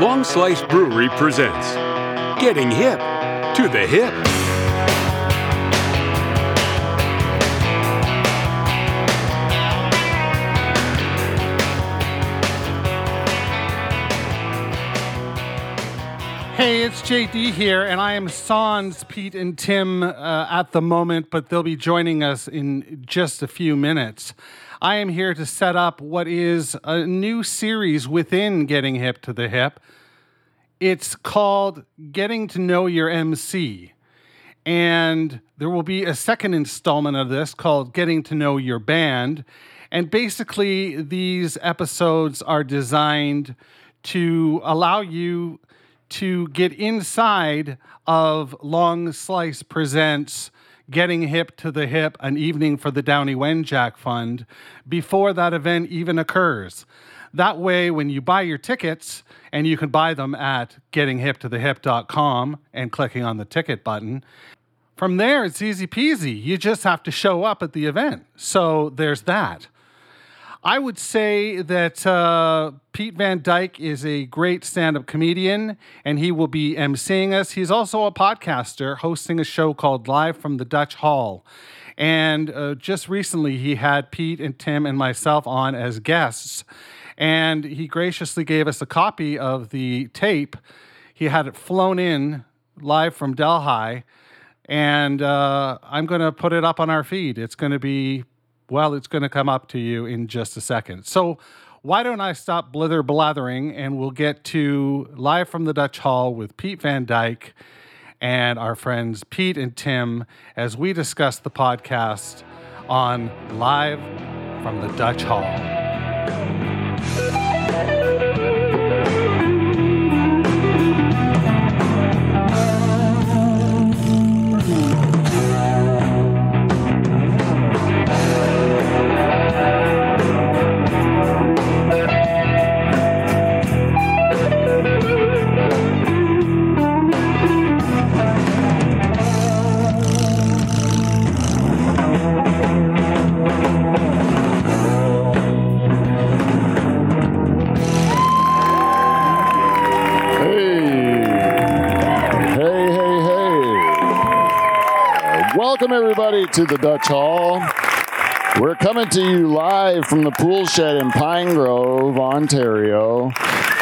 Longslice Brewery presents Getting Hip to the Hip. Hey, it's JD here, and I am Sans, Pete, and Tim uh, at the moment, but they'll be joining us in just a few minutes. I am here to set up what is a new series within Getting Hip to the Hip. It's called Getting to Know Your MC. And there will be a second installment of this called Getting to Know Your Band. And basically, these episodes are designed to allow you to get inside of Longslice Presents Getting Hip to the Hip, an evening for the Downie Wenjack Fund, before that event even occurs. That way, when you buy your tickets, and you can buy them at gettinghiptothehip.com and clicking on the ticket button, from there, it's easy peasy. You just have to show up at the event. So there's that. I would say that uh, Pete Van Dyk is a great stand up comedian and he will be emceeing us. He's also a podcaster hosting a show called Live from the Dutch Hall. And uh, just recently, he had Pete and Tim and myself on as guests. And he graciously gave us a copy of the tape. He had it flown in live from Delhi. And uh, I'm going to put it up on our feed. It's going to be well, it's going to come up to you in just a second. So, why don't I stop blither blathering and we'll get to live from the Dutch Hall with Pete Van Dyk and our friends Pete and Tim as we discuss the podcast on Live from the Dutch Hall. Welcome, everybody, to the Dutch Hall. We're coming to you live from the pool shed in Pine Grove, Ontario,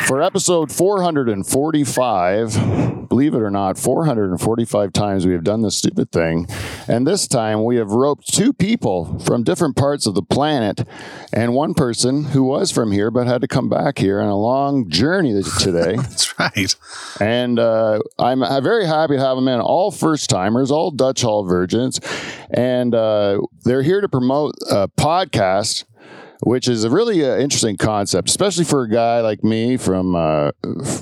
for episode 445. Believe it or not, 445 times we have done this stupid thing. And this time we have roped two people from different parts of the planet and one person who was from here but had to come back here on a long journey today. That's right. And uh, I'm uh, very happy to have them in. All first timers, all Dutch Hall virgins. And uh, they're here to promote a podcast which is a really uh, interesting concept, especially for a guy like me from uh,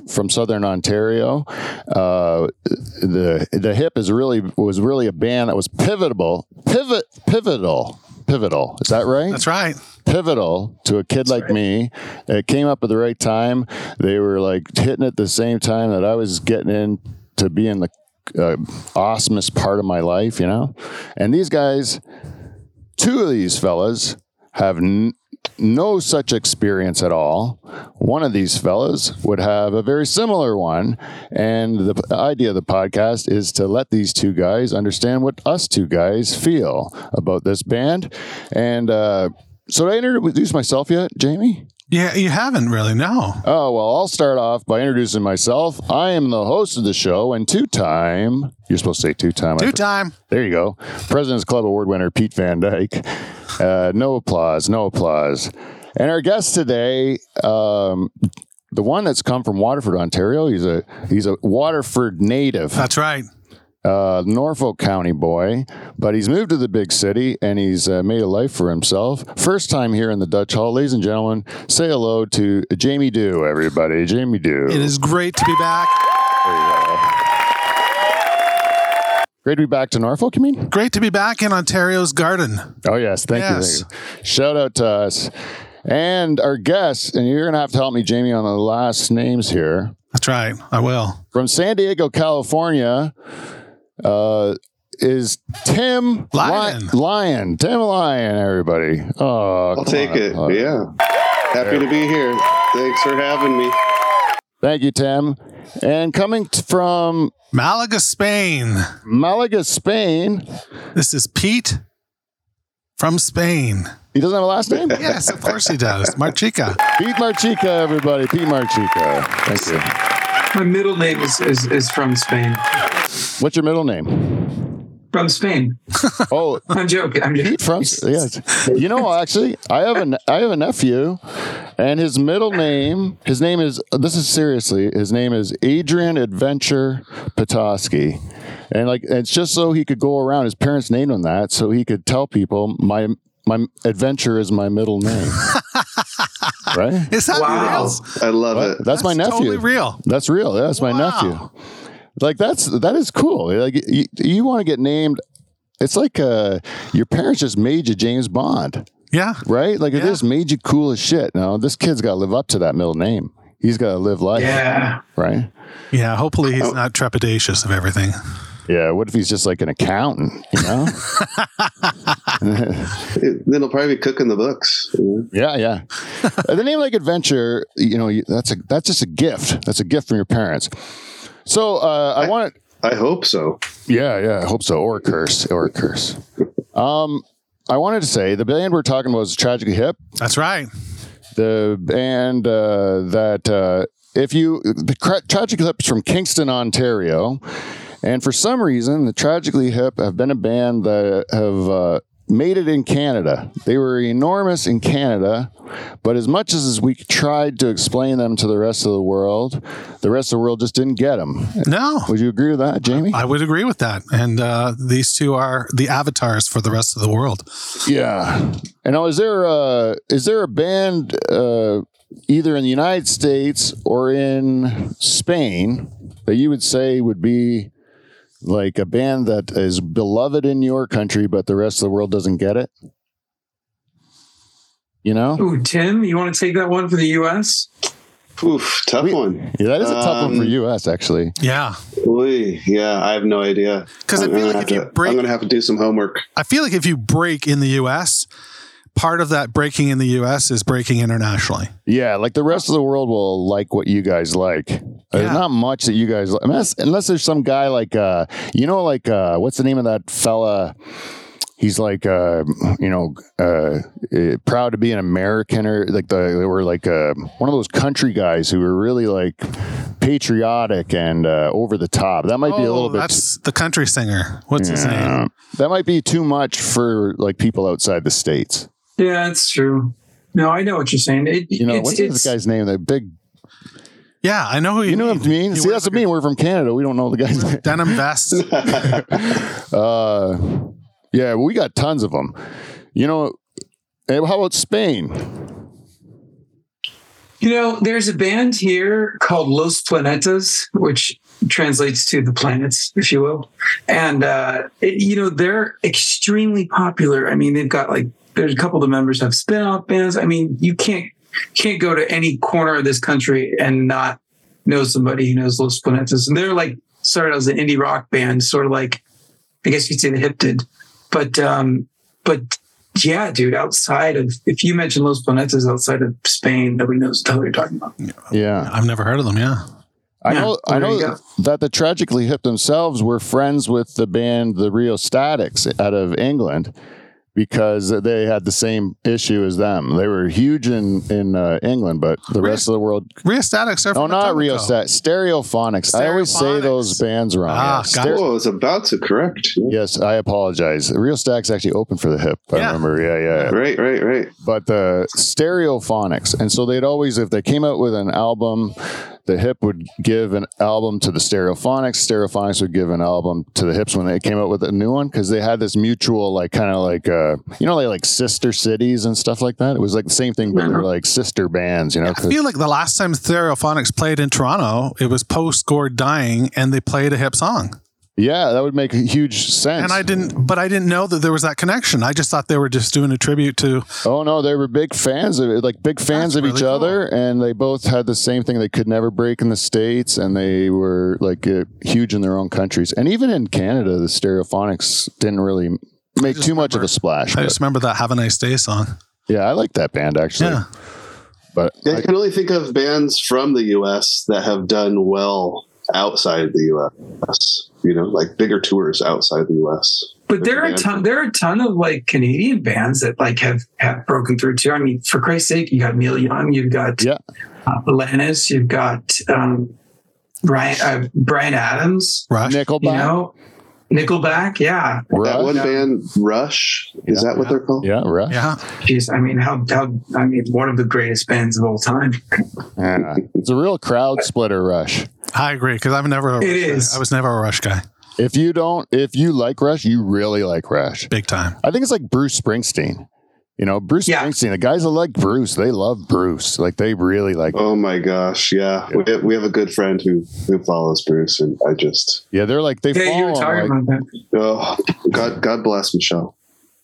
from Southern Ontario. Uh, the the Hip is really was really a band that was pivotal, pivot, pivotal, pivotal. Is that right? That's right. Pivotal to a kid That's like right. me. It came up at the right time. They were like hitting at the same time that I was getting in to be in the uh, awesomest part of my life, you know. And these guys, two of these fellas have n- no such experience at all. One of these fellas would have a very similar one. And the idea of the podcast is to let these two guys understand what us two guys feel about this band. And uh, so, did I introduce myself yet, Jamie? Yeah, you haven't really, no. Oh, well, I'll start off by introducing myself. I am the host of the show and two time, you're supposed to say two time. Two time. There you go. President's Club Award winner Pete Van Dyk. Uh, no applause, no applause. And our guest today, um, the one that's come from Waterford, Ontario. He's a he's a Waterford native, That's right. Uh, Norfolk County boy, but he's moved to the big city and he's uh, made a life for himself. First time here in the Dutch Hall, ladies and gentlemen. Say hello to Jamie Dew, everybody. Jamie Dew. It is great to be back. great to be back to Norfolk. You mean? Great to be back in Ontario's garden. Oh yes, thank Yes. you. Thank you. Shout out to us and our guests, and you're gonna have to help me, Jamie, on the last names here. That's right. I will. From San Diego, California, uh, is Tim Lion. Li- Lyon. Tim Lion, everybody. Oh, I'll take on. it. Uh, yeah. Happy to be here. Thanks for having me. Thank you, Tim. And coming t- from Malaga, Spain. Malaga, Spain, This is Pete from Spain. he doesn't have a last name? Yes, of course he does. Marchica. Pete Marchica, everybody. Pete Marchica. Thank you. My middle name is, is, is from Spain. What's your middle name? From Spain. Oh, I'm joking. I'm joking. From yes. You know, actually, I have a I have a nephew, and his middle name, his name is this is seriously, his name is Adrian Adventure Petoskey, and like it's just so he could go around. His parents named him that so he could tell people my my adventure is my middle name. right? Is that Wow. real? I love What? it. That's, my nephew. That's totally real. That's real. That's my nephew. Like that's that is cool. Like you, you want to get named. It's like uh, your parents just made you James Bond, Yeah. right? Like it Yeah. just made you cool as shit. Now this kid's got to live up to that middle name. He's got to live life, Yeah. right? Yeah. Hopefully he's not trepidatious of everything. Yeah. What if he's just like an accountant? You know? It- then he'll probably be cooking the books. you know? yeah, yeah. The name like adventure, you know, that's a that's just a gift. That's a gift from your parents. So uh, I want I hope so. Yeah, yeah, I hope so. Or a curse, or a curse. Um, I wanted to say the band we're talking about is Tragically Hip, That's right. the band uh, that uh, if you the Tra- Tragically Hip is from Kingston, Ontario, and for some reason the Tragically Hip have been a band that have uh, made it in Canada. They were enormous in Canada, but as much as we tried to explain them to the rest of the world, the rest of the world just didn't get them. No. Would you agree with that, Jamie? I would agree with that. And uh, these two are the avatars for the rest of the world. Yeah. And now, is there a is there a band uh, either in the United States or in Spain that you would say would be like a band that is beloved in your country, but the rest of the world doesn't get it? You know, Ooh, Tim, you want to take that one for the U.S.? Oof, tough We- one. yeah, that is a tough one for Um, U.S. Actually. Yeah. Oy, yeah, I have no idea. Because I'm feel like have if you break- I'm going to have to do some homework. I feel like if you break in the US, part of that breaking in the US is breaking internationally. Yeah, like the rest of the world will like what you guys like. There's Yeah. not much that you guys like, unless, unless there's some guy like, uh, you know, like uh, what's the name of that fella? He's like, uh, you know, uh, eh, proud to be an American, or like the they were like uh, one of those country guys who were really like patriotic and uh, over the top. That might be a little bit. Oh, That's the country singer. What's his name? That might be too much for like people outside the states. Yeah, that's true. No, I know what you're saying. It, You know, it's, what's it's, this guy's name? The big, Yeah, I know who you, you know what I mean? He See, wears that's what I mean. We're from Canada. We don't know the guy's name. Denim vests. Uh, yeah, we got tons of them. You know, how about Spain? You know, there's a band here called Los Planetas, which translates to the planets, if you will. And, uh, it, you know, they're extremely popular. I mean, they've got like, there's a couple of the members have spin off bands. I mean, you can't, can't go to any corner of this country and not know somebody who knows Los Planetas. And they're like, started as an indie rock band, sort of like, I guess you'd say the hip did. But, um, but yeah, dude, outside of, if you mention Los Planetas outside of Spain, nobody knows what the hell you're talking about. Yeah, I've never heard of them. Yeah. I Yeah, know. I know that the Tragically Hip themselves were friends with the band the Rheostatics out of England because they had the same issue as them. They were huge in in uh, England, but the rest of the world. Rheostatics are Oh, from not Rio Etobicoke. Stat. Stereophonics. I always say those bands wrong. Ah, yeah. got. Oh, I was about to correct. Yes, I apologize. Rheostatics actually opened for the hip. I Yeah. remember. Yeah, yeah. Right, right, right. but the stereophonics and so they'd always if they came out with an album the hip would give an album to the stereophonics stereophonics would give an album to the hips when they came out with a new one because they had this mutual like kind of like uh you know like like sister cities and stuff like that it was like the same thing but they were like sister bands you know i feel like the last time Stereophonics played in Toronto, it was post Gord dying, and they played a hip song. Yeah that would make a huge sense And I didn't, but I didn't know that there was that connection. I just thought they were just doing a tribute to. Oh no, they were big fans of it, like big fans That's of each really other, and they both had the same thing. They could never break in the states, and they were like uh, huge in their own countries, and even in Canada, the Stereophonics didn't really make just too much of a splash. I but- just remember that "Have a Nice Day" song. yeah, I like that band actually. Yeah, But Yeah, I I, can only think of bands from the U.S. that have done well outside the U.S. You know, like bigger tours outside the U.S. But there are a ton. There are a ton of like Canadian bands that like have have broken through too. I mean, for Christ's sake, you got Neil Young, you've got Yeah. uh, Alanis, you've got um, Brian uh, Bryan Adams. Rush. Nickelback, You know, Nickelback. Yeah, That one band, Rush, is Yeah. that what they're called? yeah, Rush. Yeah. Jeez, I mean, how how I mean, one of the greatest bands of all time. Yeah. It's a real crowd splitter, Rush. I agree because I've never a It Rush I was never a Rush guy. If you don't, if you like Rush, you really like Rush. Big time. I think it's like Bruce Springsteen. You know, Bruce Yeah. Springsteen. The guys that like Bruce, they love Bruce. Like they really like. Oh my gosh, yeah. We, have, we have a good friend who who follows Bruce, and I just Yeah, they're like they Yeah, you follow were him, talking like- about that. oh God, God bless Michelle.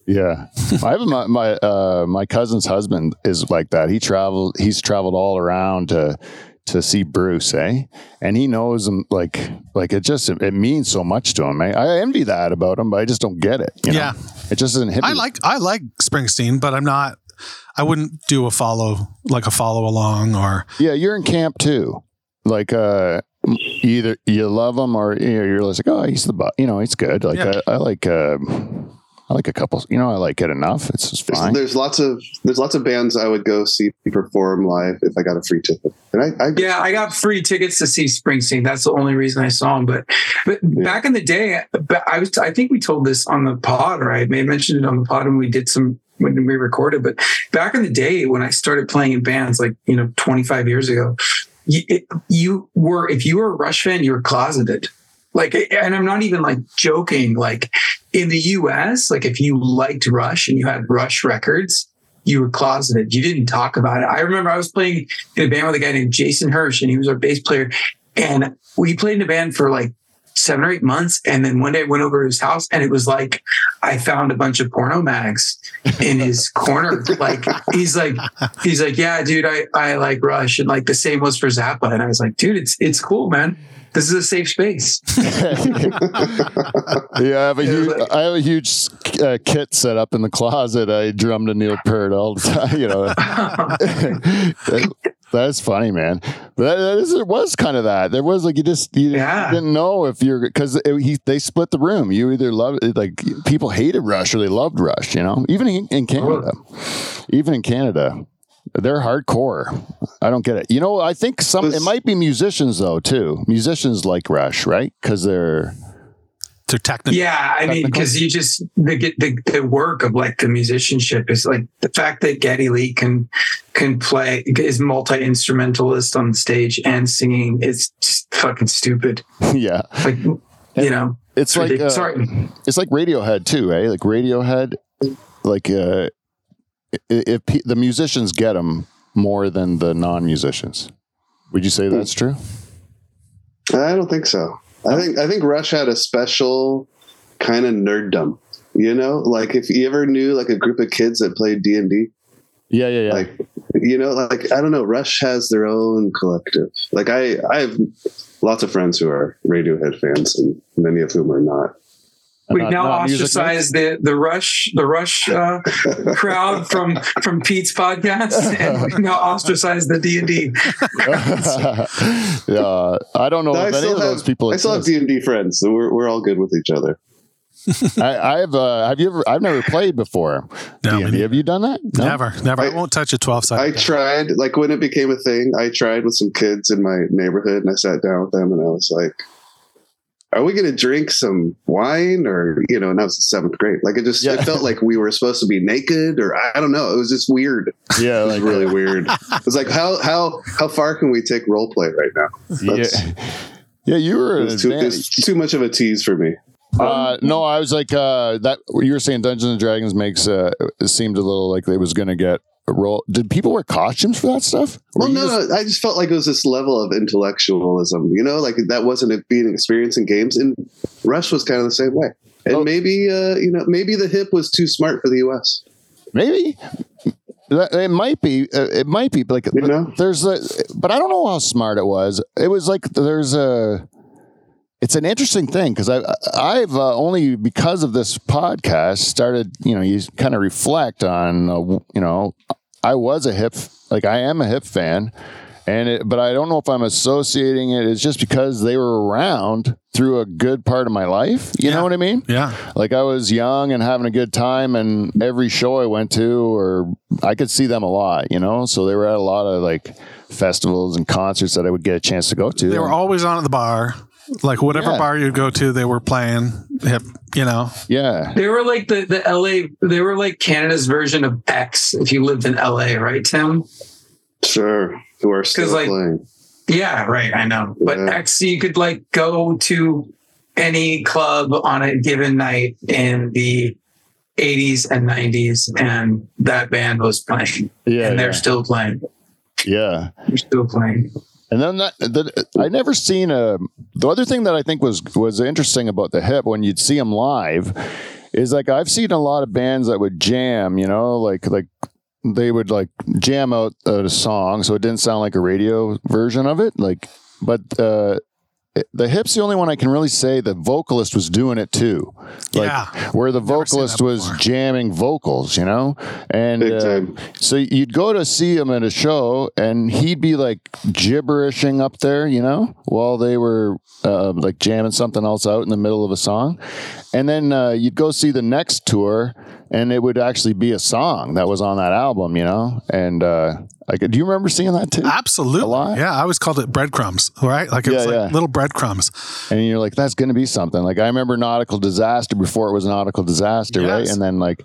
Yeah, I have my my uh, my cousin's husband is like that. He traveled. He's traveled all around to to see Bruce, eh? And he knows him like like it just it means so much to him. Eh? I envy that about him, but I just don't get it. you know? Yeah. it just doesn't hit. I me. like I like Springsteen, but I'm not. I wouldn't do a follow like a follow along or Yeah, you're in camp too. Like uh, either you love him or you know, you're just like, oh, he's the bu- you know he's good. Like Yeah. I, I like uh, I like a couple. You know, I like it enough. It's just There's, fine. there's lots of there's lots of bands I would go see perform live if I got a free ticket. And I, I Yeah, I got free tickets to see Springsteen. That's the only reason I saw him. But but back in the day, ba- I was I think we told this on the pod, or I may have mentioned it on the pod when we did some when we recorded. But back in the day, when I started playing in bands, like you know, 25 years ago, you, it, you were if you were a Rush fan, you were closeted. Like, and I'm not even like joking. Like in the U.S., like if you liked Rush and you had Rush records, you were closeted. You didn't talk about it. I remember I was playing in a band with a guy named Jason Hirsch, and he was our bass player. And we played in a band for like seven or eight months. And then one day I went over to his house, and it was like I found a bunch of porno mags in his corner. Like he's like he's like, yeah, dude, I I like Rush, and like the same was for Zappa. And I was like, dude, it's it's cool, man. This is a safe space. Yeah, I have a huge, I have a huge uh, kit set up in the closet. I drum to Neil Peart all the time. You know, That- that's funny, man. But that, that is, it was kind of that. There was like you just you, Yeah. didn't know if you're because he they split the room. You either love like people hated Rush or they loved Rush. You know, even in, in Canada, even in Canada. They're hardcore. I don't get it. You know, I think some it might be musicians though too. Musicians like Rush, right? Because they're to technical. Yeah, I mean, because you just the, the the work of like the musicianship is like the fact that Geddy Lee can can play is multi instrumentalist on stage and singing is just fucking stupid. yeah. Like you know, It's like ridiculous. uh, sorry. it's like Radiohead too, eh? Like Radiohead, like uh, i- if the musicians get them more than the non-musicians, would you say hmm. that's true? I don't think so. I think I think Rush had a special kind of nerddom. You know, like if you ever knew like a group of kids that played D and D, Yeah, yeah, yeah. like you know, like I don't know, Rush has their own collective. Like I, I have lots of friends who are Radiohead fans, and many of whom are not. We've Not- now not ostracized the the rush the rush uh, crowd from from Pete's podcast, and we've now ostracized the D and D. yeah, I don't know I if any still of those have, people I still have. D and D friends, so we're we're all good with each other. I, I've uh, have you ever? I've never played before. No, D&D. have you done that? No? Never, never. I, I- won't touch a 12 I side. tried, like when it became a thing, I tried with some kids in my neighborhood and I sat down with them and I was like, are we going to drink some wine or, you know, and I was in seventh grade. Like it just, Yeah. it felt like we were supposed to be naked or I don't know. It was just weird. Yeah, It was like really weird. It was like, how, how, how far can we take role play right now? yeah, That's- yeah. You were It too, it's too much of a tease for me. Uh, no, I was like uh, that. You were saying Dungeons and Dragons makes uh, it seemed a little like they was going to get a role. Did people wear costumes for that stuff? Were Well, no, just- no, I just felt like it was this level of intellectualism, you know, like that wasn't a, being experienced in games. And Rush was kind of the same way. And Oh. maybe, uh, you know, maybe the hip was too smart for the U.S. maybe it might be. Uh, it might be like You know? there's a, but I don't know how smart it was. It was like there's a. It's an interesting thing because I I've uh, only because of this podcast started you know you kind of reflect on uh, you know I was a hip like I am a hip fan, and it, but I don't know if I'm associating it. It's just because they were around through a good part of my life. You Yeah. know what I mean? Yeah. Like I was young and having a good time, and every show I went to, or I could see them a lot. You know, so they were at a lot of like festivals and concerts that I would get a chance to go to. They were always on at the bar. Like whatever Yeah. bar you'd go to, they were playing hip, you know. yeah, They were like the, the LA, they were like Canada's version of X if you lived in LA, right, Tim? Sure. Who are still like, playing. Yeah, right. I know. But Yeah. X, you could like go to any club on a given night in the 80s and 90s, and that band was playing, yeah, and they're yeah. still playing. yeah. They're still playing. And then that, that I never seen a. The other thing that I think was was interesting about the hip when you'd see them live is like I've seen a lot of bands that would jam. You know, like like they would like jam out a song, so it didn't sound like a radio version of it. Like, but uh, the hip's the only one I can really say the vocalist was doing it too. Like Yeah. where the vocalist was jamming vocals, you know, and Big uh, time. so you'd go to see him at a show, and he'd be like gibberishing up there, you know, while they were uh, like jamming something else out in the middle of a song. And then uh, you'd go see the next tour, and it would actually be a song that was on that album, you know. And uh, like, do you remember seeing that too? Absolutely. A lot? Yeah, I always called it breadcrumbs, right? Like it was like yeah. little breadcrumbs. and you're like, that's going to be something. Like I remember Nautical Disaster before it was Nautical Disaster, right? And then like,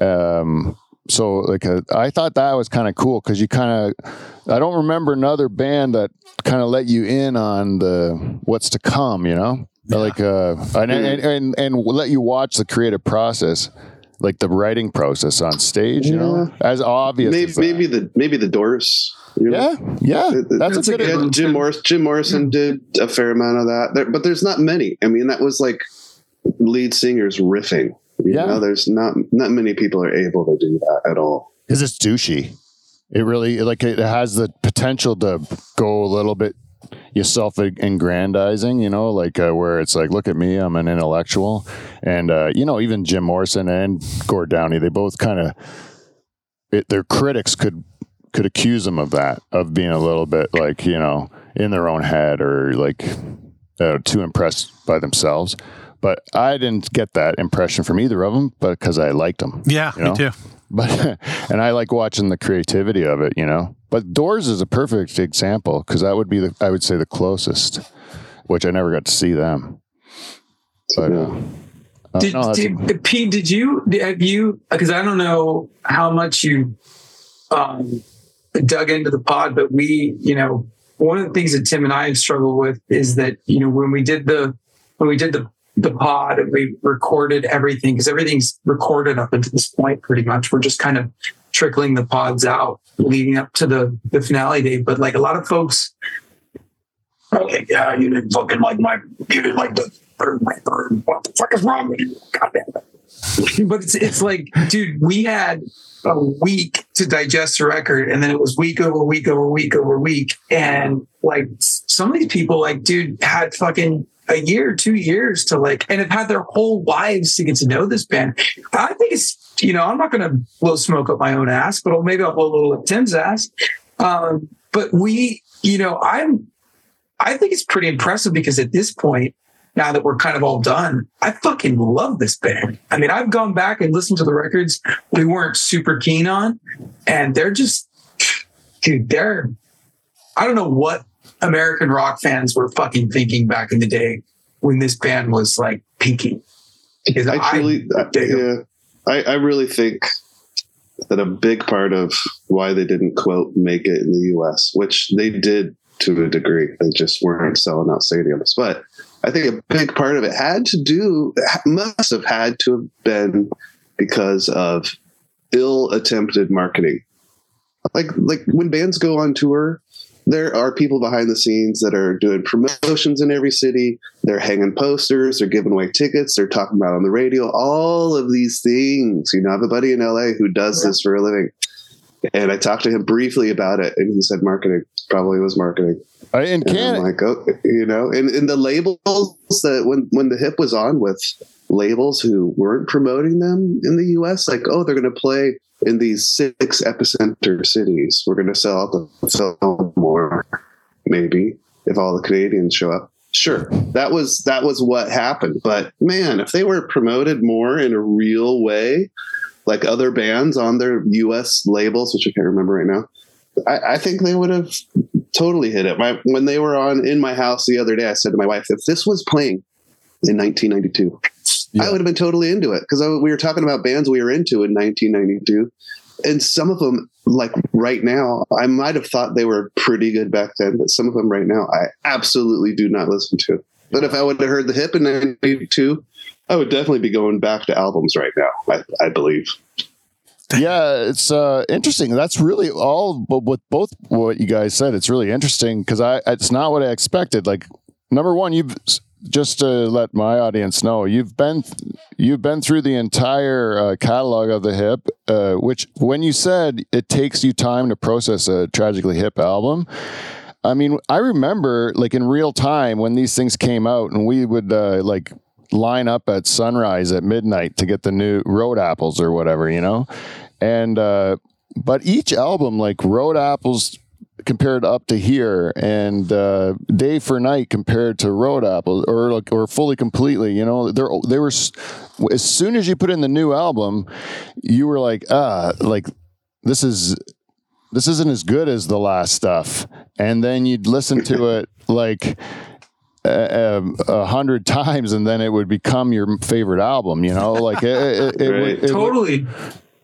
um, so like uh, I thought that was kind of cool because you kind of, I don't remember another band that kind of let you in on the what's to come, you know, like uh, and, and and and let you watch the creative process. Like the writing process on stage, you know, as obvious. Maybe, as maybe the maybe the Doors. you know? yeah, yeah. It- it- That's, That's a a good. good Yeah, one. Jim Morris. Jim Morrison mm. did a fair amount of that, there, but there's not many. I mean, that was like lead singers riffing. You Yeah. know, there's not not many people are able to do that at all. because it's douchey. It really like it has the potential to go a little bit yourself aggrandizing, you know, like uh, where it's like, look at me, I'm an intellectual, and uh, you know, even Jim Morrison and Gord Downie, they both kind of, it, their critics could could accuse them of that, of being a little bit like you know in their own head or like uh, too impressed by themselves. But I didn't get that impression from either of them, but because I liked them Yeah, You know? me too. but and I like watching the creativity of it, you know. But Doors is a perfect example because that would be the I would say the closest, which I never got to see them. But uh, uh, Did, no, that's- did Pete? Did you have you? Because I don't know how much you um, dug into the pod, but we, you know, one of the things that Tim and I have struggled with is that you know when we did the when we did the the pod and we recorded everything because everything's recorded up until this point pretty much. We're just kind of trickling the pods out leading up to the the finale day. But like a lot of folks. Okay, yeah, you didn't fucking like my, you didn't like the third, my third. What the fuck is wrong with you? God damn it. But it's, it's like, dude, we had a week to digest the record, and then it was week over week over week over week. And like some of these people, like, dude, had fucking a year, two years to like, and have had their whole lives to get to know this band. I think it's, you know, I'm not going to blow smoke up my own ass, but maybe I'll blow a little up Tim's ass. Um, but we, you know, I'm, I think it's pretty impressive because at this point, now that we're kind of all done, I fucking love this band. I mean, I've gone back and listened to the records we weren't super keen on, and they're just, dude, they're, I don't know what American rock fans were fucking thinking back in the day when this band was like peaking. Because I truly, I, yeah, I, I really think that a big part of why they didn't quote make it in the U.S., which they did to a degree, they just weren't selling out stadiums. But I think a big part of it had to do, must have had to have been because of ill attempted marketing. Like, like when bands go on tour, there are people behind the scenes that are doing promotions in every city. They're hanging posters, they're giving away tickets, they're talking about on the radio, all of these things. You know, I have a buddy in LA who does this for a living. And I talked to him briefly about it, and he said marketing probably was marketing. Uh, in And I'm like, oh, you know, and, and the labels that when when the hip was on with labels who weren't promoting them in the U.S., like, oh, they're going to play in these six epicenter cities, we're going to sell out the film more, maybe if all the Canadians show up. Sure, that was that was what happened. But man, if they were promoted more in a real way, like other bands on their U.S. labels, which I can't remember right now, I, I think they would have totally hit it. My, when they were on in my house the other day, I said to my wife, if this was playing in 1992, Yeah. I would have been totally into it because we were talking about bands we were into in 1992, and some of them, like right now, I might have thought they were pretty good back then, but some of them right now, I absolutely do not listen to. But if I would have heard the hip in 92, I would definitely be going back to albums right now. I, I believe. yeah, it's uh, interesting. That's really all. But with both what you guys said, it's really interesting because I it's not what I expected. Like number one, you've just to let my audience know, you've been you've been through the entire uh, catalog of the hip. Uh, which when you said it takes you time to process a tragically hip album. I mean, I remember like in real time when these things came out, and we would uh, like line up at sunrise at midnight to get the new road apples or whatever, you know? And, uh, but each album, like Road Apples compared up to here and uh, Day for Night compared to Road Apples or like, or fully completely, you know, they're, they were, as soon as you put in the new album, you were like, ah, like this is, this isn't as good as the last stuff. And then you'd listen to it like, uh, um, a hundred times, and then it would become your favorite album. You know, like it, it, it, Right. would- it would- Totally.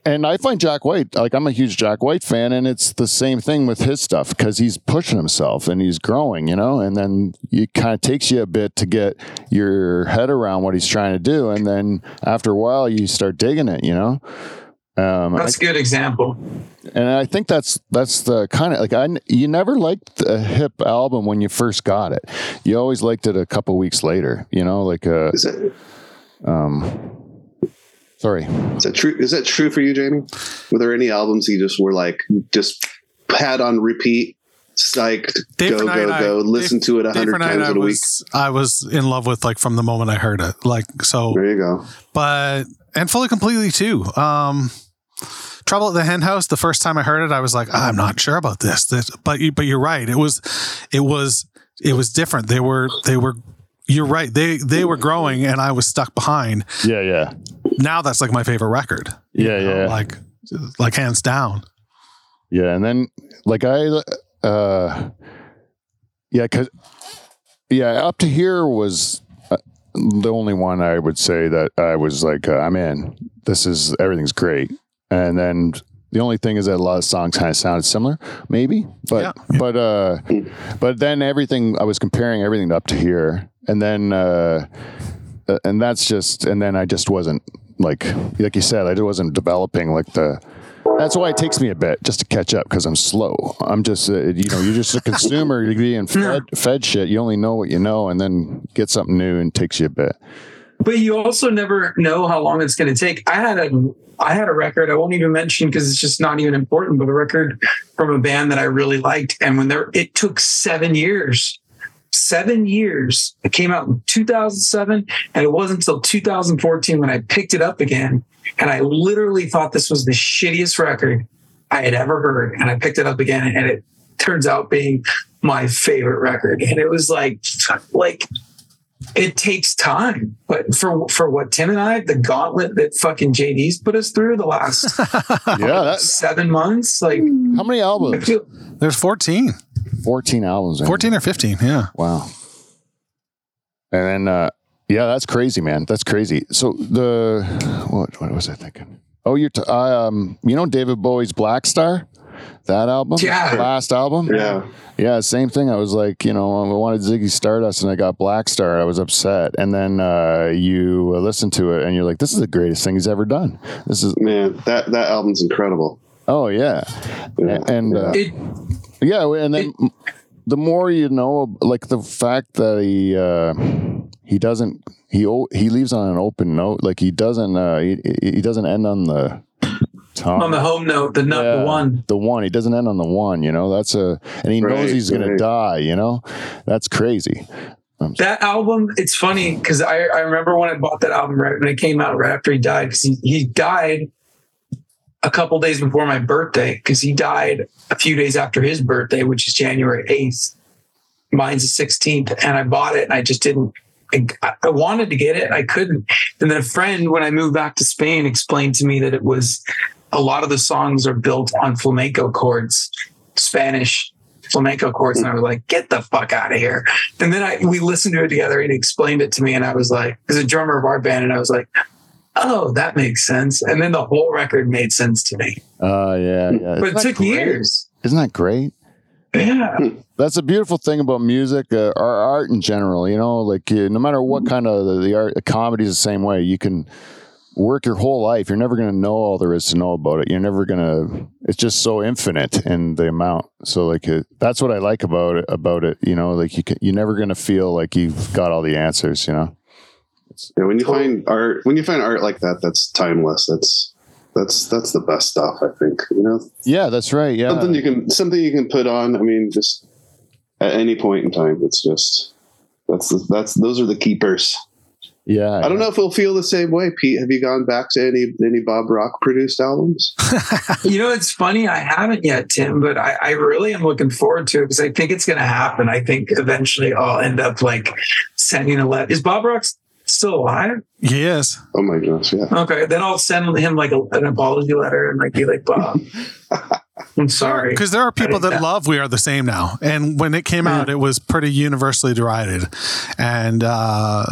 And I find Jack White like I'm a huge Jack White fan, and it's the same thing with his stuff because he's pushing himself and he's growing, you know. And then it kind of takes you a bit to get your head around what he's trying to do, and then after a while, you start digging it, you know. Um, That's a good example. and I think that's that's the kind of like I you never liked a hip album when you first got it. You always liked it a couple weeks later, you know, like uh Is that, sorry. is that true? Is that true for you, Jamie? Were there any albums you just were like just had on repeat, psyched, Day go go I- go, listen Day- to it a hundred times I in a week? I was in love with like from the moment I heard it. Like so, There you go. but and fully completely too. Um, Trouble at the Hen House. The first time I heard it, I was like, I'm not sure about this. This, but you, but you're right. It was, it was, it was different. They were, they were. You're right. They they were growing, and I was stuck behind. Yeah, yeah. Now that's like my favorite record. you Yeah, know, yeah. Like, like hands down. Yeah, and then like I, uh, yeah, cause yeah, up to here was uh, the only one I would say that I was like, uh, I'm in. This is everything's great, and then the only thing is that a lot of songs kind of sounded similar, maybe, but Yeah. but uh, but then everything I was comparing everything up to here, and then uh, uh, and that's just, and then I just wasn't like like you said, I just wasn't developing like the. That's why it takes me a bit just to catch up because I'm slow. I'm just, uh, you know, you're just a consumer. You're being fed, fed shit. You only know what you know, and then get something new and takes you a bit. But you also never know how long it's going to take. I had a I had a record I won't even mention because it's just not even important, but a record from a band that I really liked, and when there it took seven years. Seven years. It came out in 2007, and it wasn't until 2014 when I picked it up again. And I literally thought this was the shittiest record I had ever heard. And I picked it up again, and it turns out being my favorite record. And it was like, like it takes time. But for for what Tim and I, the gauntlet that fucking JD's put us through the last Yeah. That, seven months, like how many albums? feel There's 14, 14 albums. man. 14 or 15. Yeah. Wow. And then, uh, yeah, that's crazy, man. That's crazy. So the what, what was I thinking? Oh, you're t- I, um, you know David Bowie's Blackstar, that album, Yeah. last album. Yeah. Yeah, same thing. I was like, you know, I wanted Ziggy Stardust, and I got Blackstar. I was upset, and then uh, you uh, listen to it, and you're like, "This is the greatest thing he's ever done." This is, Man, that that album's incredible. Oh yeah, Yeah. and uh, it yeah, and then the more you know, like the fact that he uh, he doesn't he o- he leaves on an open note, like he doesn't uh, he, he doesn't end on the top. on the home note, the nut, Yeah, the one. the one. He doesn't end on the one. You know, that's a and he knows Right, he's gonna right. die. You know, that's crazy. That album, it's funny because I, I remember when I bought that album right when it came out right after he died because he, he died a couple days before my birthday because he died a few days after his birthday, which is January 8th. Mine's the 16th. And I bought it and I just didn't. I, wanted to get it. I couldn't. And then a friend, when I moved back to Spain, explained to me that it was a lot of the songs are built on flamenco chords, Spanish flamenco chords. And I was like, get the fuck out of here. And then I, we listened to it together and he explained it to me. And I was like, as a drummer of our band, and I was like, oh, that makes sense. And then the whole record made sense to me. Uh, yeah, yeah. But Isn't it took great? years. Isn't that great? Yeah. That's a beautiful thing about music, uh, or art in general. You know, like uh, no matter what kind of the, the art, comedy is the same way. You can work your whole life. You're never going to know all there is to know about it. You're never going to. It's just so infinite in the amount. So like uh, that's what I like about it. About it, you know, like you can, you're never going to feel like you've got all the answers. You know. Yeah, when you find art, when you find art like that, that's timeless. That's that's that's the best stuff. I think you know Yeah, that's right. Yeah. something you can something you can put on. I mean, just at any point in time, it's just that's the, that's those are the keepers. yeah. I don't know if it'll feel the same way. Pete, have you gone back to any any Bob Rock produced albums? You know, it's funny. I haven't yet, Tim, but I, I really am looking forward to it because I think it's going to happen. I think eventually I'll end up like sending a letter. Is Bob Rock still alive? Yes. Oh my gosh, yeah. Okay, then I'll send him like a, an apology letter and like be like, Bob, I'm sorry. Because there are people that Yeah. love "We Are the Same" now, and when it came out, it was pretty universally derided, and uh,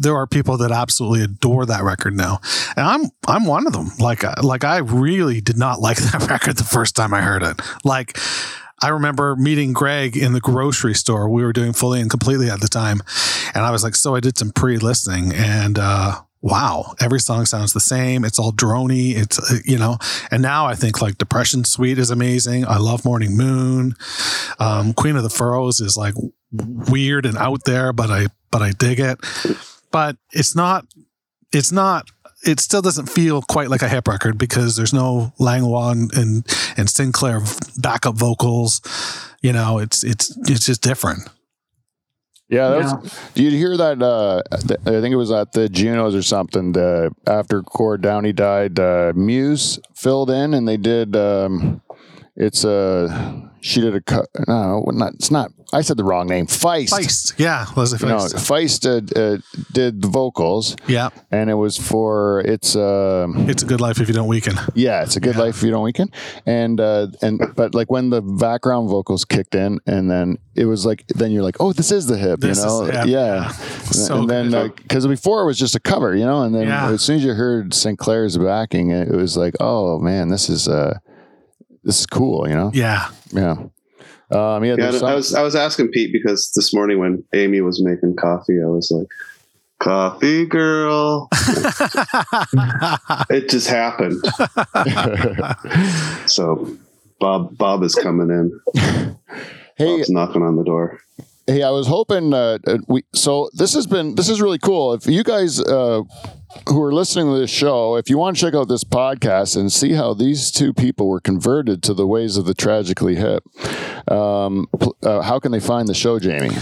there are people that absolutely adore that record now, and I'm I'm one of them. Like uh, like I really did not like that record the first time I heard it. Like. I remember meeting Greg in the grocery store. We were doing fully and completely at the time. And I was like, so I did some pre listening and, uh, wow, every song sounds the same. It's all drony. It's, uh, you know, and now I think like Depression Suite is amazing. I love Morning Moon. Um, Queen of the Furrows is like weird and out there, but I, but I dig it. But it's not, it's not, it still doesn't feel quite like a hip record because there's no Langlois and, and, and Sinclair backup vocals. You know, it's, it's, it's just different. Yeah, that was, do you hear that? Uh, th- I think it was at the Junos or something. The, after Gord Downie died, uh, Muse filled in, and they did. Um, it's uh, she did a cut. No, not. It's not. I said the wrong name. Feist. Feist. Yeah. Leslie No, Feist. Feist uh, uh, did the vocals, yeah. and it was for it's. Um, It's a good life if you don't weaken. yeah, it's a good life if you don't weaken. And uh, and but like when the background vocals kicked in, and then it was like then you're like, oh, this is the hip, This you know? is the hip, yeah. yeah. So and then because before it was just a cover, you know, and then Yeah. as soon as you heard Sinclair's backing, it, it was like, oh man, this is uh, this is cool, you know? Yeah. Yeah. Um, yeah, Yeah, I was I was asking Pete because this morning when Amy was making coffee, I was like, "Coffee girl." it just happened. So Bob Bob is coming in. hey, Bob's knocking on the door. Hey, I was hoping uh, uh, we. So this has been this is really cool. If you guys uh, who are listening to this show, if you want to check out this podcast and see how these two people were converted to the ways of the tragically hip, um, uh, how can they find the show, Jamie?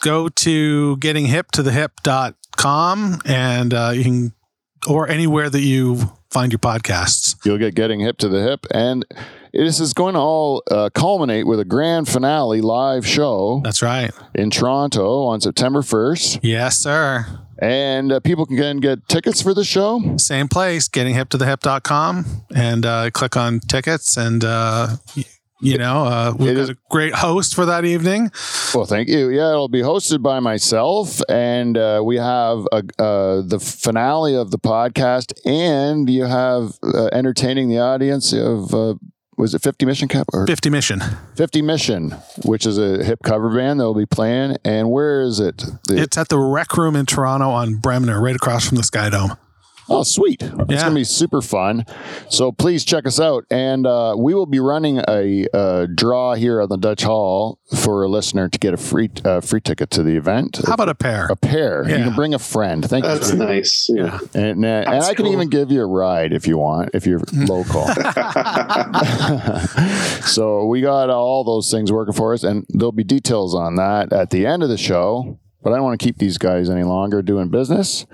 Go to gettinghiptothehip.com and uh, you can, or anywhere that you find your podcasts. You'll get getting hip to the hip, and this is going to all uh, culminate with a grand finale live show That's right. in Toronto on September first, Yes, sir. and uh, people can get, tickets for the show. Same place, gettinghiptothehip.com and uh, click on tickets. And, uh, you know, uh, we've It got is- a great host for that evening. Well, thank you. Yeah, it'll be hosted by myself, and uh, we have a, uh, the finale of the podcast, and you have uh, entertaining the audience of uh, was it Fifty Mission Cap or 50 Mission. Fifty Mission, which is a hip cover band that will be playing. And where is it? The- It's at the Rec Room in Toronto on Bremner, right across from the Sky Dome. Oh, sweet. It's Yeah. going to be super fun. So please check us out. And uh, we will be running a uh, draw here on the Dutch Hall for a listener to get a free uh, free ticket to the event. How about a pair? a pair? You can bring a friend. Thank you. That's nice. Yeah. And, uh, and I can cool. even give you a ride if you want, if you're local. so we got all those things working for us, and there'll be details on that at the end of the show. But I don't want to keep these guys any longer doing business.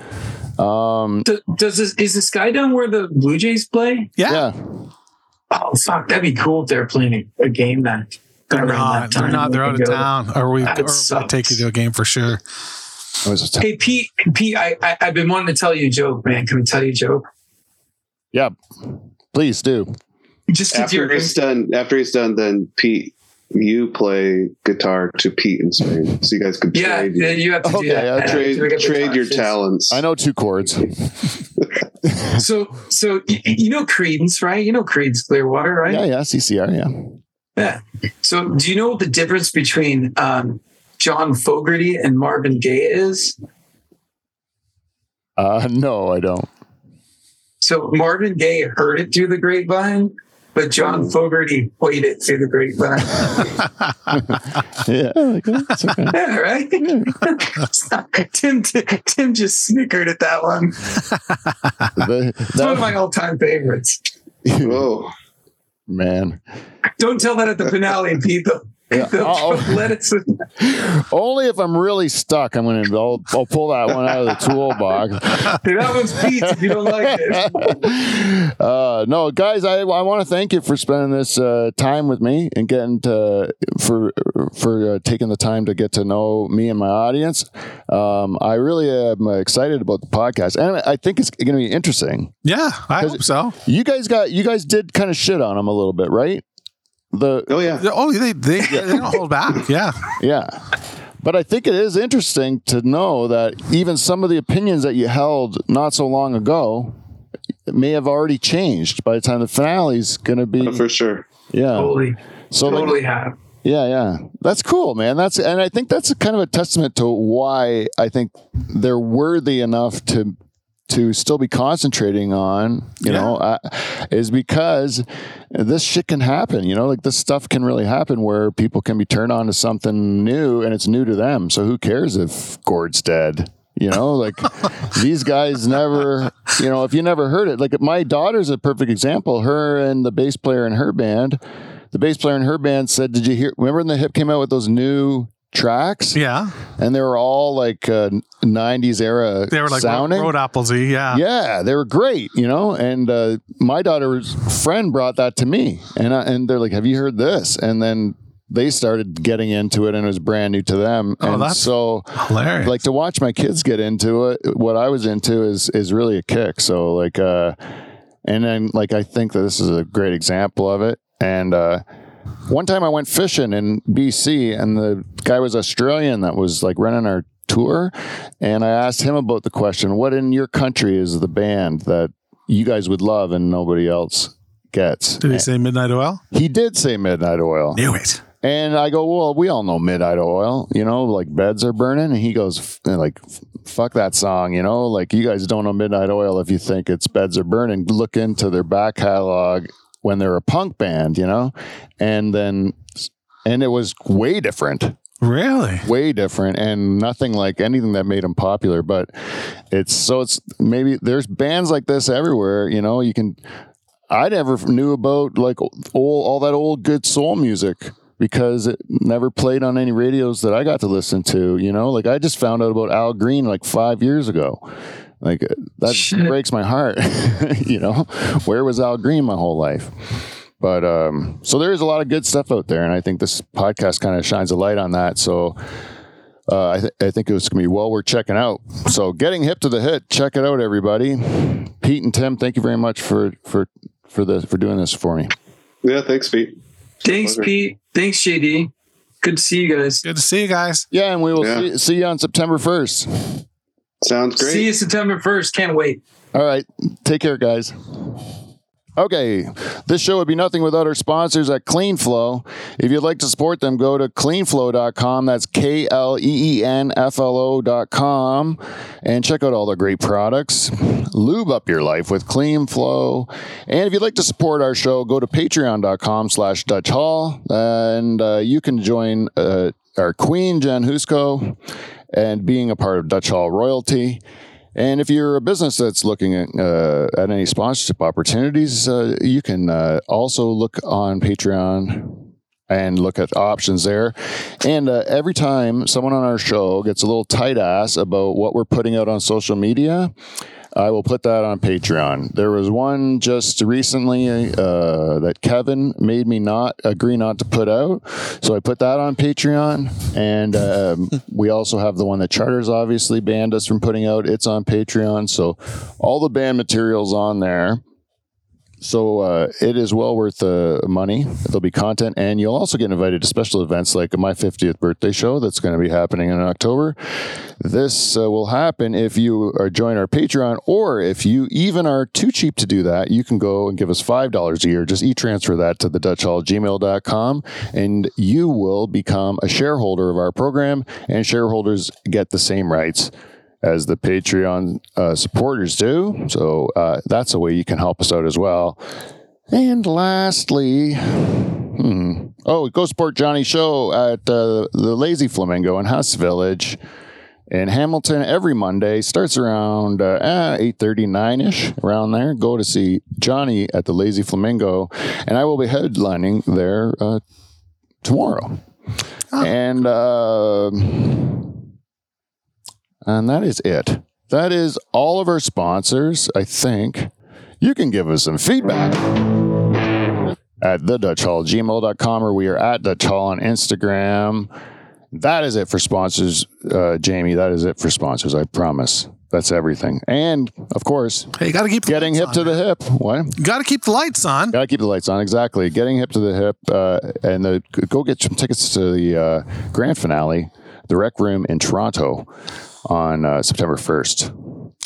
Um, D- Does this is the Sky Dome where the Blue Jays play? yeah. yeah, Oh fuck, that'd be cool if they're playing a, a game then. They're around that not. They're not. They're out of go. town, or we or we'll take you to a game for sure. It was a t- Hey Pete, Pete, I, I I've been wanting to tell you a joke, man. Can we tell you a joke? yeah, please do. Just After you're he's done, after he's done, then Pete, you play guitar to Pete in Spain, so you guys could yeah, trade, yeah, you have to Okay, do that. I'll Yeah, trade, to make up the trade your talents. I know two chords. So, so you know Creedence, right? You know Creedence Clearwater, right? Yeah, yeah, CCR, yeah. Yeah. So, do you know what the difference between um, John Fogerty and Marvin Gaye is? Uh, no, I don't. So, Marvin Gaye heard it through the grapevine, but John hmm. Fogerty played it through the grapevine. Yeah, like, oh, okay. yeah, right? Tim, Tim just snickered at that one. The- It's one of my all-time favorites. Whoa. man, Don't tell that at the finale, Pete. They'll, Yeah. they'll Uh-oh. let it. sit- only if I'm really stuck, I'm gonna. I'll, I'll pull that one out of the toolbox. That one's Pete's if you don't like it. Uh, no, guys, I, I want to thank you for spending this uh, time with me and getting to for for uh, taking the time to get to know me and my audience. Um, I really am excited about the podcast, and I think it's going to be interesting. Yeah, I 'Cause- hope so. You guys got you guys did kind of shit on them a little bit, right? The Oh yeah. Oh, they they, they don't hold back. Yeah, Yeah. But I think it is interesting to know that even some of the opinions that you held not so long ago may have already changed by the time the finale is going to be. Oh, for sure. Yeah. Totally, So, like, totally have. yeah, yeah. That's cool, man. That's and I think that's kind of a testament to why I think they're worthy enough to to still be concentrating on, you Yeah. know, uh, is because this shit can happen, you know, like this stuff can really happen where people can be turned on to something new and it's new to them. So who cares if Gord's dead? You know, like these guys never, you know, if you never heard it, like my daughter's a perfect example. Her and the bass player in her band, the bass player in her band said, Did you hear? Remember when the hip came out with those new tracks? yeah. And they were all like uh, 90s era They were like sounding. road, road applesy. Yeah. Yeah, they were great, you know. And uh, my daughter's friend brought that to me, and I, and they're like, "Have you heard this?" And then they started getting into it, and it was brand new to them. Oh, and that's so, Hilarious. like to watch my kids get into it, what I was into is is really a kick. So like, uh, and then like I think that this is a great example of it. And uh, one time I went fishing in BC, and the guy was Australian that was like running our tour, and I asked him about the question: What in your country is the band that you guys would love and nobody else gets? Did he say Midnight Oil? He did say Midnight Oil. Knew it. And I go, well, we all know Midnight Oil, you know, like beds are burning. And he goes, like, fuck that song, you know, like you guys don't know Midnight Oil if you think it's beds are burning. Look into their back catalog when they're a punk band, you know, and then, and it was way different, Really? way different, and nothing like anything that made them popular. But it's so it's maybe there's bands like this everywhere, you know, you can. I never knew about like old, all that old good soul music because it never played on any radios that I got to listen to. You know, like I just found out about Al Green like five years ago. Like uh, that Shit. breaks my heart. you know, where was Al Green my whole life? But um, so there is a lot of good stuff out there, and I think this podcast kind of shines a light on that. So uh, I, th- I think it was going to be well worth checking out. So getting hip to the hit, check it out, everybody. Pete and Tim, thank you very much for for for the for doing this for me. Yeah. Thanks, Pete. Thanks, Pete. Thanks, JD. Good to see you guys. Good to see you guys. Yeah, and we will Yeah. see, see you on September first. Sounds great. See you September 1st. Can't wait. All right, take care, guys. Okay, this show would be nothing without our sponsors at KleenFlo. If you'd like to support them, go to kleenflo.com. That's K L E E N F L O.com and check out all their great products. Lube up your life with KleenFlo. And if you'd like to support our show, go to patreon.com slash Dutch Hall and uh, you can join uh, our queen, Jen Husko, and being a part of Dutch Hall royalty. And if you're a business that's looking at, uh, at any sponsorship opportunities, uh, you can uh, also look on Patreon and look at options there. And uh, every time someone on our show gets a little tight ass about what we're putting out on social media, I will put that on Patreon. There was one just recently uh, that Kevin made me not agree not to put out, so I put that on Patreon. And um, we also have the one that Charters obviously banned us from putting out. It's on Patreon, so all the banned materials on there. So uh, it is well worth the money. There'll be content, and you'll also get invited to special events like my 50th birthday show that's going to be happening in October. This uh, will happen if you are join our Patreon, or if you even are too cheap to do that, you can go and give us five dollars a year. Just e-transfer that to the and you will become a shareholder of our program, and shareholders get the same rights as the Patreon uh, supporters do. So uh, that's a way you can help us out as well. And lastly, hmm, oh, Go Sport Johnny show at uh, the Lazy Flamingo in Hess Village in Hamilton every Monday. Starts around uh, eight thirty nine ish around there. Go to see Johnny at the Lazy Flamingo, and I will be headlining there uh, tomorrow. And. And that is it. That is all of our sponsors, I think. You can give us some feedback at the Dutch Hall, gmail.com, or we are at Dutch Hall on Instagram. That is it for sponsors, uh, Jamie. That is it for sponsors, I promise. That's everything. And of course, Hey, you got to keep getting hip on, to the hip. What? You got to keep the lights on. Gotta keep the lights on. Exactly. Getting hip to the hip, uh, and the, go get some tickets to the uh, grand finale, the Rec Room in Toronto, on uh, September first.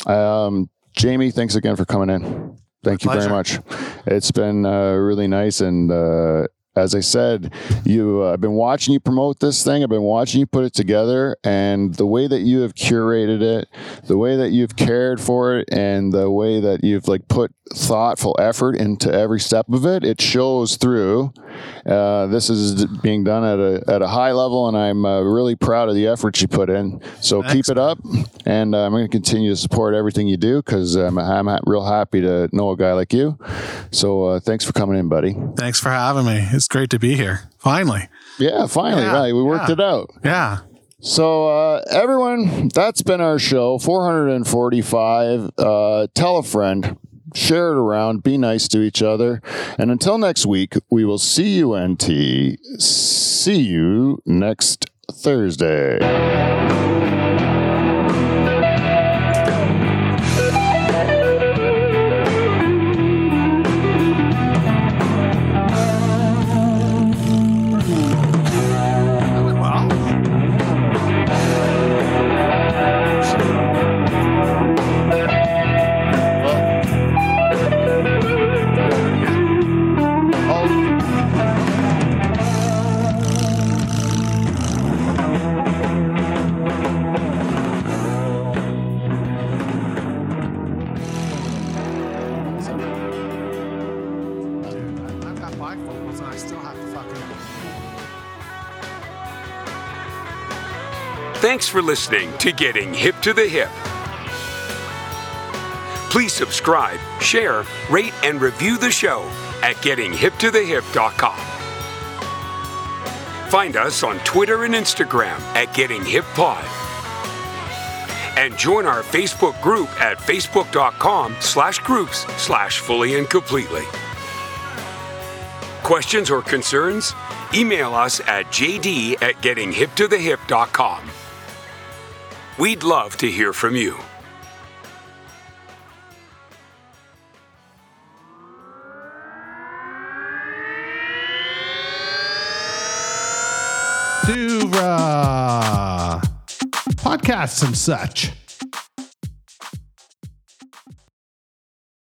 Um, Jamie, thanks again for coming in. Thank you very much. It's been uh, really nice, and uh, as I said, you uh, I've been watching you promote this thing. I've been watching you put it together, and the way that you have curated it, the way that you've cared for it, and the way that you've like put thoughtful effort into every step of it, it shows through. Uh, this is being done at a at a high level, and I'm uh, really proud of the effort you put in. So keep it up, and uh, I'm going to continue to support everything you do because I'm I'm ha- real happy to know a guy like you. So uh, thanks for coming in, buddy. Thanks for having me. It's great to be here. Finally. Yeah, finally, Yeah, right? We worked yeah. it out. Yeah. So, uh, everyone, that's been our show, 445. Uh, tell a friend, share it around, be nice to each other. And until next week, we will see you, NT. See you next Thursday. For listening to Getting Hip to the Hip. Please subscribe, share, rate, and review the show at gettinghiptothehip.com. Find us on Twitter and Instagram at Getting Hip Pod. And join our Facebook group at facebook.com slash groups slash fully and completely. Questions or concerns? Email us at jd at gettinghiptothehip.com. We'd love to hear from you. uh, podcasts and such.